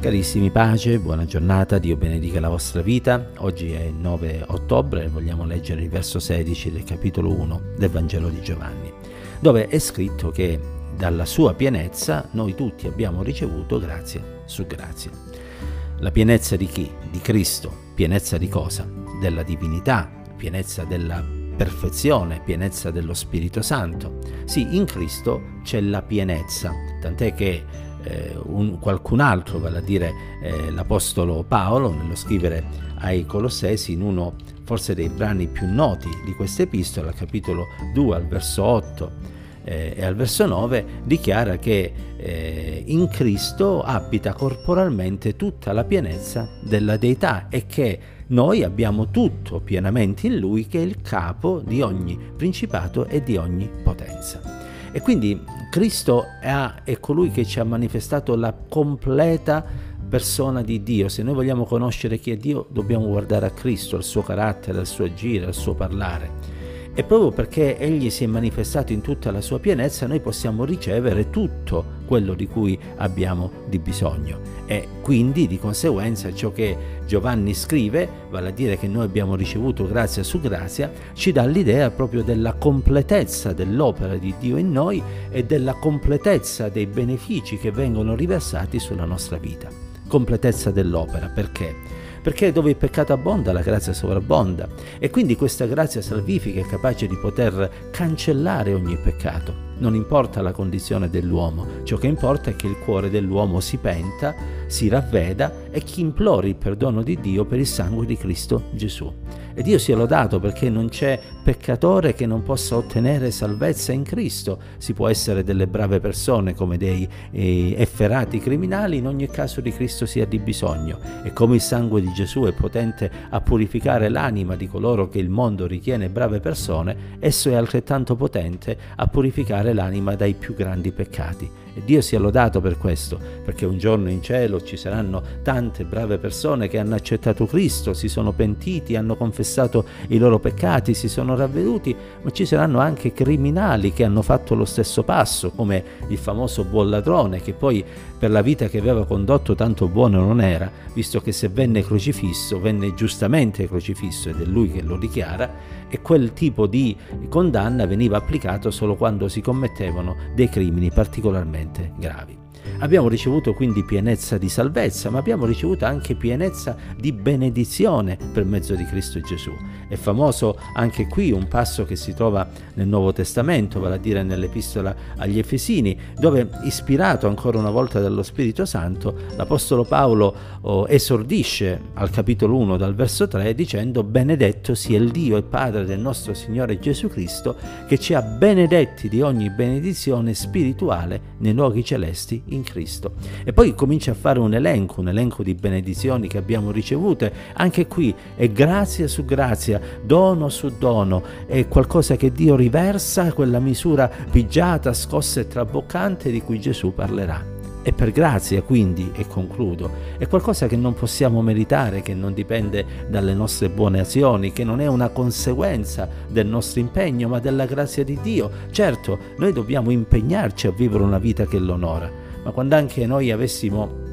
Carissimi pace, buona giornata, Dio benedica la vostra vita. Oggi è il 9 ottobre e vogliamo leggere il verso 16 del capitolo 1 del Vangelo di Giovanni, dove è scritto che dalla sua pienezza noi tutti abbiamo ricevuto grazia su grazia. La pienezza di chi? Di Cristo. Pienezza di cosa? Della divinità, pienezza della perfezione, pienezza dello Spirito Santo. Sì, in Cristo c'è la pienezza, tant'è che un, qualcun altro, vale a dire eh, l'Apostolo Paolo, nello scrivere ai Colossesi, in uno forse dei brani più noti di questa epistola, capitolo 2 al verso 8 eh, e al verso 9, dichiara che eh, in Cristo abita corporalmente tutta la pienezza della deità e che noi abbiamo tutto pienamente in Lui che è il capo di ogni principato e di ogni potenza. E quindi Cristo è, colui che ci ha manifestato la completa persona di Dio. Se noi vogliamo conoscere chi è Dio, dobbiamo guardare a Cristo, al suo carattere, al suo agire, al suo parlare. E proprio perché Egli si è manifestato in tutta la sua pienezza, noi possiamo ricevere tutto quello di cui abbiamo di bisogno. E quindi, di conseguenza, ciò che Giovanni scrive, vale a dire che noi abbiamo ricevuto grazia su grazia, ci dà l'idea proprio della completezza dell'opera di Dio in noi e della completezza dei benefici che vengono riversati sulla nostra vita. Completezza dell'opera, perché? Perché dove il peccato abbonda la grazia sovrabbonda e quindi questa grazia salvifica è capace di poter cancellare ogni peccato. Non importa la condizione dell'uomo, ciò che importa è che il cuore dell'uomo si penta, si ravveda e che implori il perdono di Dio per il sangue di Cristo Gesù. E Dio sia lodato perché non c'è peccatore che non possa ottenere salvezza in Cristo. Si può essere delle brave persone come dei eh, efferati criminali, in ogni caso di Cristo si ha di bisogno. E come il sangue di Gesù è potente a purificare l'anima di coloro che il mondo ritiene brave persone, esso è altrettanto potente a purificare l'anima dai più grandi peccati. E Dio sia lodato per questo, perché un giorno in cielo ci saranno tante brave persone che hanno accettato Cristo, si sono pentiti, hanno confessato i loro peccati, si sono ravveduti, ma ci saranno anche criminali che hanno fatto lo stesso passo, come il famoso buon ladrone, che poi per la vita che aveva condotto tanto buono non era, visto che se venne crocifisso, venne giustamente crocifisso ed è lui che lo dichiara, e quel tipo di condanna veniva applicato solo quando si commettevano dei crimini particolarmente gravi. Abbiamo ricevuto quindi pienezza di salvezza, ma abbiamo ricevuto anche pienezza di benedizione per mezzo di Cristo Gesù. È famoso anche qui un passo che si trova nel Nuovo Testamento, vale a dire nell'Epistola agli Efesini, dove, ispirato ancora una volta dallo Spirito Santo, l'Apostolo Paolo oh, esordisce al capitolo 1 dal verso 3 dicendo benedetto sia il Dio e Padre del nostro Signore Gesù Cristo che ci ha benedetti di ogni benedizione spirituale nei luoghi celesti in Cristo. E poi comincia a fare un elenco, un elenco di benedizioni che abbiamo ricevute. Anche qui è grazia su grazia, dono su dono, è qualcosa che Dio riversa, quella misura pigiata, scossa e traboccante di cui Gesù parlerà. E per grazia, quindi, e concludo, è qualcosa che non possiamo meritare, che non dipende dalle nostre buone azioni, che non è una conseguenza del nostro impegno, ma della grazia di Dio. Certo, noi dobbiamo impegnarci a vivere una vita che l'onora, ma quando anche noi avessimo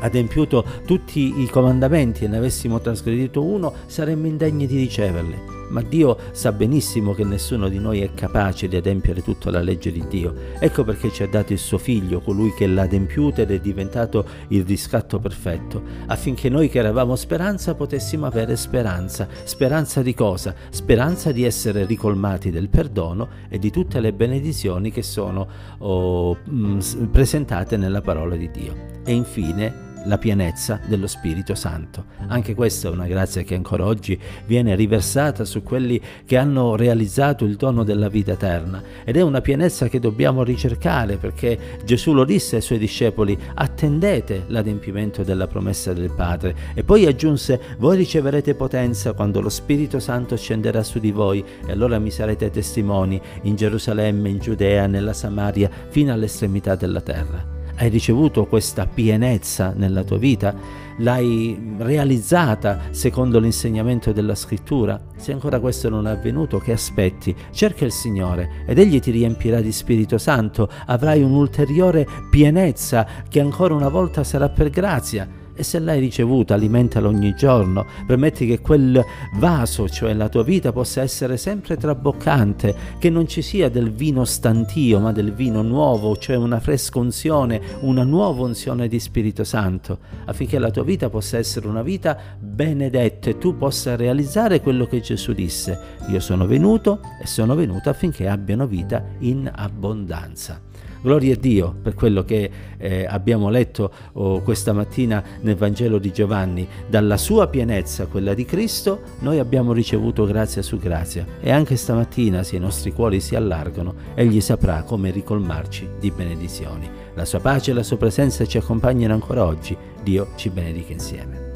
adempiuto tutti i comandamenti e ne avessimo trasgredito uno, saremmo indegni di riceverli. Ma Dio sa benissimo che nessuno di noi è capace di adempiere tutta la legge di Dio. Ecco perché ci ha dato il suo figlio, colui che l'ha adempiuta ed è diventato il riscatto perfetto, affinché noi che eravamo speranza potessimo avere speranza. Speranza di cosa? Speranza di essere ricolmati del perdono e di tutte le benedizioni che sono oh, mh, mm, presentate nella parola di Dio. E infine la pienezza dello Spirito Santo. Anche questa è una grazia che ancora oggi viene riversata su quelli che hanno realizzato il dono della vita eterna ed è una pienezza che dobbiamo ricercare perché Gesù lo disse ai suoi discepoli attendete l'adempimento della promessa del Padre e poi aggiunse voi riceverete potenza quando lo Spirito Santo scenderà su di voi e allora mi sarete testimoni in Gerusalemme, in Giudea, nella Samaria fino all'estremità della terra. Hai ricevuto questa pienezza nella tua vita? L'hai realizzata secondo l'insegnamento della scrittura? Se ancora questo non è avvenuto, che aspetti? Cerca il Signore ed Egli ti riempirà di Spirito Santo, avrai un'ulteriore pienezza che ancora una volta sarà per grazia e se l'hai ricevuta alimentala ogni giorno, permetti che quel vaso, cioè la tua vita, possa essere sempre traboccante, che non ci sia del vino stantio, ma del vino nuovo, cioè una fresca unzione, una nuova unzione di Spirito Santo, affinché la tua vita possa essere una vita benedetta e tu possa realizzare quello che Gesù disse. Io sono venuto e sono venuto affinché abbiano vita in abbondanza. Gloria a Dio per quello che eh, abbiamo letto oh, questa mattina nel Vangelo di Giovanni. Dalla sua pienezza, quella di Cristo, noi abbiamo ricevuto grazia su grazia e anche stamattina, se i nostri cuori si allargano, Egli saprà come ricolmarci di benedizioni. La sua pace e la sua presenza ci accompagnano ancora oggi. Dio ci benedica insieme.